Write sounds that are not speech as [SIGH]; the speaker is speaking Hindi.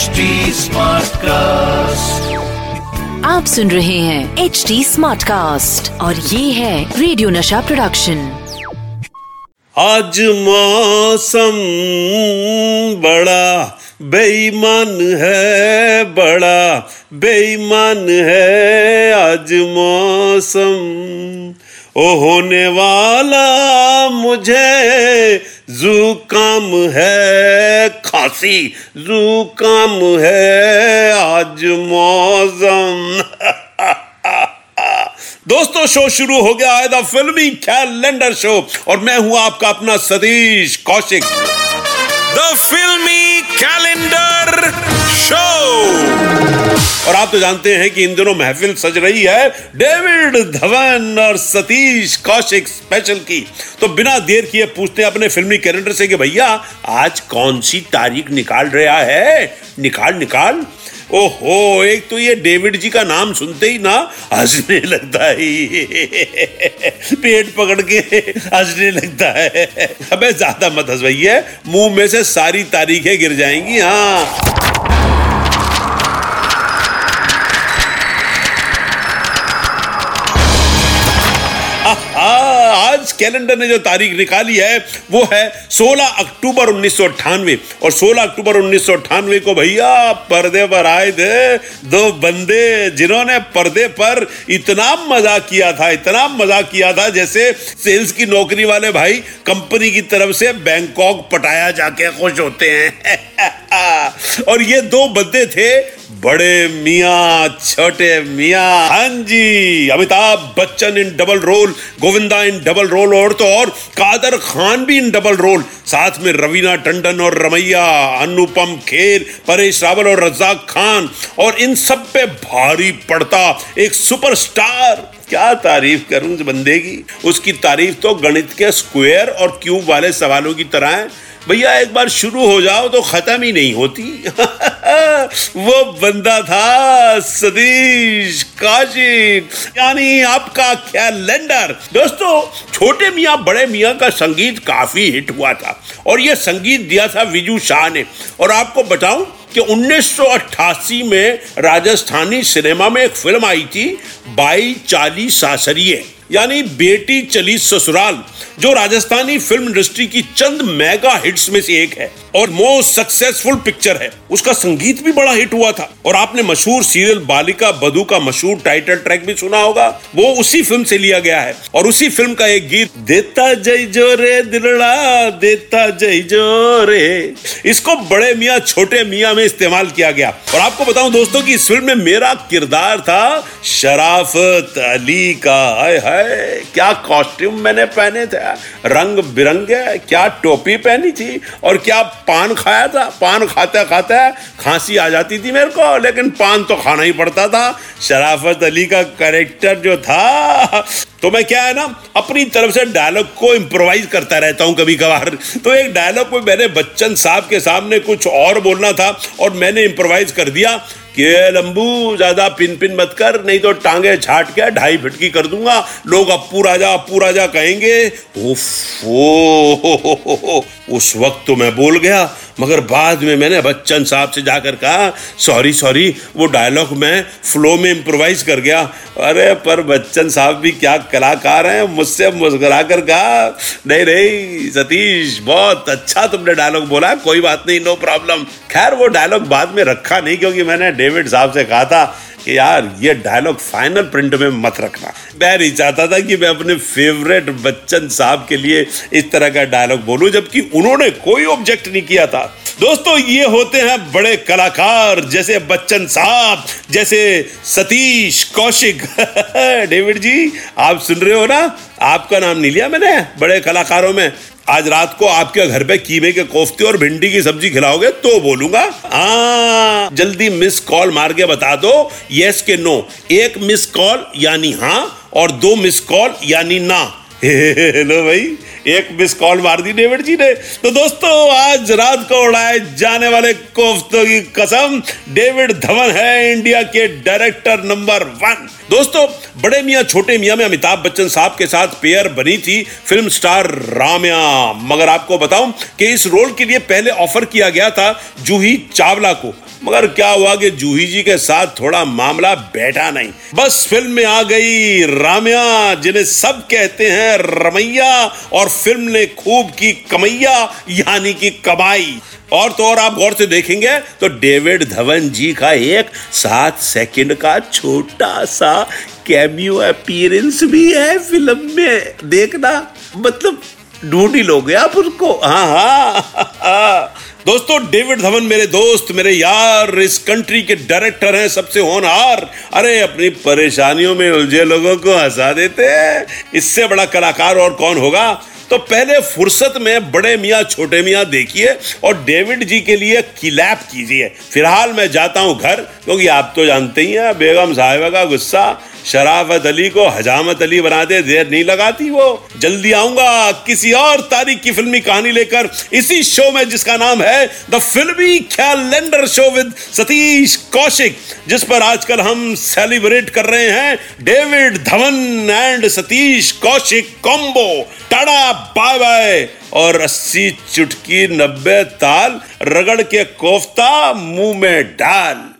HD कास्ट आप सुन रहे हैं एच डी स्मार्ट कास्ट और ये है रेडियो नशा प्रोडक्शन आज मौसम बड़ा बेईमान है बड़ा बेईमान है आज मौसम। ओ होने वाला मुझे जुकाम है, खांसी जुकाम है, आज मौसम। [LAUGHS] दोस्तों, शो शुरू हो गया है द फिल्मी कैलेंडर शो, और मैं हूँ आपका अपना Satish Kaushik. The filmy calendar show. और आप तो जानते हैं कि इन दिनों महफिल सज रही है डेविड धवन और सतीश कौशिक स्पेशल की। तो बिना देर किए पूछते हैं अपने फिल्मी कैलेंडर से कि भैया, आज कौन सी तारीख निकाल रहा है? निकाल निकाल। ओहो, एक तो ये डेविड जी का नाम सुनते ही ना हंसने लगता है। पेट पकड़ के हंसने लगता है। अबे, ज़्यादा मत हंस भैया, मुँह में से सारी तारीखें गिर जाएँगी हाँ। आज कैलेंडर ने जो तारीख निकाली है, वो है 16 अक्टूबर उन्नीस और 16 अक्टूबर उन्नीस सौ अठानवे को भैया पर्दे पर आए थे, दो बंदे जिन्होंने पर्दे पर इतना मज़ा किया था, इतना मज़ा किया था जैसे सेल्स की नौकरी वाले भाई कंपनी की तरफ़ से बैंकॉक पटाया जाके खुश होते हैं। [LAUGHS] और ये दो बंदे थे, बड़े मियाँ, छोटे मियाँ। हाँ जी, Amitabh Bachchan in double role, Govinda in double role, और तो और कादर खान भी इन डबल रोल। साथ में रवीना टंडन और रमैया, अनुपम खेर, परेश रावल और रजाक खान, और इन सब पे भारी पड़ता एक सुपरस्टार। क्या तारीफ़ करूँ बंदे की? उसकी तारीफ़ तो गणित के स्क्वायर और क्यूब वाले सवालों की तरह है। भैया, एक बार शुरू हो जाओ तो खत्म ही नहीं होती। [LAUGHS] वो बंदा था सतीश काशिक यानी आपका कैलेंडर। दोस्तों, छोटे मियाँ, बड़े मियाँ का संगीत काफ़ी हिट हुआ था, और ये संगीत दिया था विजू शाह ने। और आपको बताऊँ कि 1988 में राजस्थानी सिनेमा में एक फ़िल्म आई थी बाई चाली सासरिये, यानी बेटी चली ससुराल, जो राजस्थानी फ़िल्म इंडस्ट्री की चंद मेगा हिट्स में से एक है और मोस्ट सक्सेसफुल पिक्चर है। उसका संगीत भी बड़ा हिट हुआ था। और आपने मशहूर सीरियल बालिका बधु का मशहूर टाइटल ट्रैक भी सुना होगा। वो उसी फ़िल्म से लिया गया है। और उसी फ़िल्म का एक गीत, देता जय जो रे, दिलड़ा, देता जय जो रे। इसको बड़े मियाँ, छोटे मियाँ में इस्तेमाल किया गया। और आपको बताऊँ दोस्तों की इस फ़िल्म में मेरा किरदार था शराफत अली का, हाय हाय, क्या कॉस्ट्यूम मैंने पहने थे? रंग बिरंगे, क्या टोपी पहनी थी? और क्या पान खाया था? पान खाते खाते खांसी आ जाती थी मेरे को, लेकिन पान तो खाना ही पड़ता था। शराफत अली का करेक्टर जो था तो मैं क्या है ना, अपनी तरफ़ से डायलॉग को इम्प्रोवाइज करता रहता हूँ कभी कभार तो एक डायलॉग में मैंने बच्चन साहब के सामने कुछ और बोलना था, और मैंने इम्प्रोवाइज कर दिया। कि लंबू ज़्यादा पिन पिन मत कर नहीं तो टांगे छाट के ढाई फिटकी कर दूँगा। लोग अपू राजा अपू राजा कहेंगे उफ ओ, हो, हो, हो, उस वक्त तो मैं बोल गया मगर बाद में मैंने बच्चन साहब से जाकर कहा सॉरी सॉरी वो डायलॉग मैं फ्लो में इम्प्रोवाइज कर गया। अरे, पर बच्चन साहब भी क्या कलाकार हैं, मुझसे मुस्करा कर कहा, नहीं नहीं, सतीश, बहुत अच्छा तुमने डायलॉग बोला, कोई बात नहीं नो प्रॉब्लम खैर, वो डायलॉग बाद में रखा नहीं, क्योंकि मैंने डेविड साहब से कहा था कि यार, ये डायलॉग फाइनल प्रिंट में मत रखना। मैं नहीं चाहता था कि मैं अपने फेवरेट बच्चन साहब के लिए इस तरह का डायलॉग बोलूँ, जबकि उन्होंने कोई ऑब्जेक्ट नहीं किया था। दोस्तों, ये होते हैं बड़े कलाकार, जैसे बच्चन साहब, जैसे सतीश कौशिक। [LAUGHS] डेविड जी, आप सुन रहे हो ना? आपका नाम नहीं लिया मैंने? बड़े कलाकारों में। आज रात को आपके घर पे कीमे के कोफ्ते और भिंडी की सब्ज़ी खिलाओगे तो बोलूँगा हाँ जल्दी मिस कॉल मार के बता दो यस के नो एक मिस कॉल यानी हाँ और दो मिस कॉल यानी ना। [LAUGHS] हेलो भाई। एक मिस कॉल मार दी डेविड जी ने। तो दोस्तों, आज रात को उड़ाए जाने वाले कोफ्तों की कसम डेविड धवन है इंडिया के डायरेक्टर नंबर वन दोस्तों, बड़े मियाँ, छोटे मियाँ में अमिताभ बच्चन साहब के साथ पेयर बनी थी फ़िल्म स्टार राम्या। मगर आपको बताऊँ कि इस रोल के लिए पहले ऑफ़र किया गया था जूही चावला को। मगर क्या हुआ कि जूही जी के साथ थोड़ा मामला बैठा नहीं। बस फ़िल्म में आ गई राम्या जिन्हें सब कहते हैं रमैया और फ़िल्म ने खूब की कमैया यानी कि कमाई। और तो और आप गौर से देखेंगे तो डेविड धवन जी का एक सात सेकंड का छोटा सा कैमियो अपीयरेंस भी है फ़िल्म में। देखना मतलब ढूंढ ही लोगे आप उसको हाँ हाँ, हाँ। दोस्तों, डेविड धवन मेरे दोस्त, मेरे यार, इस कंट्री के डायरेक्टर हैं, सबसे होनहार अरे, अपनी परेशानियों में उलझे लोगों को हंसा देते हैं। इससे बड़ा कलाकार और कौन होगा? तो पहले फुर्सत में बड़े मियाँ, छोटे मियाँ देखिए और डेविड जी के लिए किलैप कीजिए। फ़िलहाल मैं जाता हूँ घर। क्योंकि आप तो जानते ही हैं, बेगम साहिबा का गुस्सा शराफत अली को हजामत अली बना दे, देर नहीं लगाती वो। जल्दी आऊँगा, किसी और तारीख की फिल्मी कहानी लेकर। इसी शो में जिसका नाम है the filmy calendar show with Satish Kaushik, जिस पर आजकल हम सेलिब्रेट कर रहे हैं David Dhawan and Satish Kaushik combo. Tata bye bye. और अस्सी चुटकी नब्बे ताल रगड़ के कोफ्ता, मुँह में डाल।